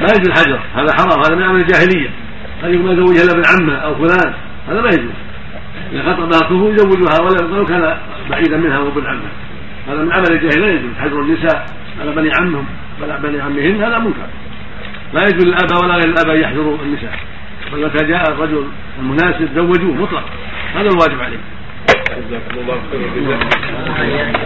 ما يجوز الحجر. هذا حرام هذا من عمل الجاهلية. هذه ما يزوجها الا ابن عمه أو فلان. هذا ما يجوز. إذا خطبها اخوه يزوجها ولو كان بعيدا منها وابن عمه هذا من عمل الجاهلية لا يجوز. حجر النساء على بني عمهم بني عمهن هذا منكر. لا يجوز للآباء ولا غير الآباء يحجروا النساء. بل متى جاء الرجل المناسب زوجوه مطلق. هذا الواجب عليه. جزاكم الله خيرا.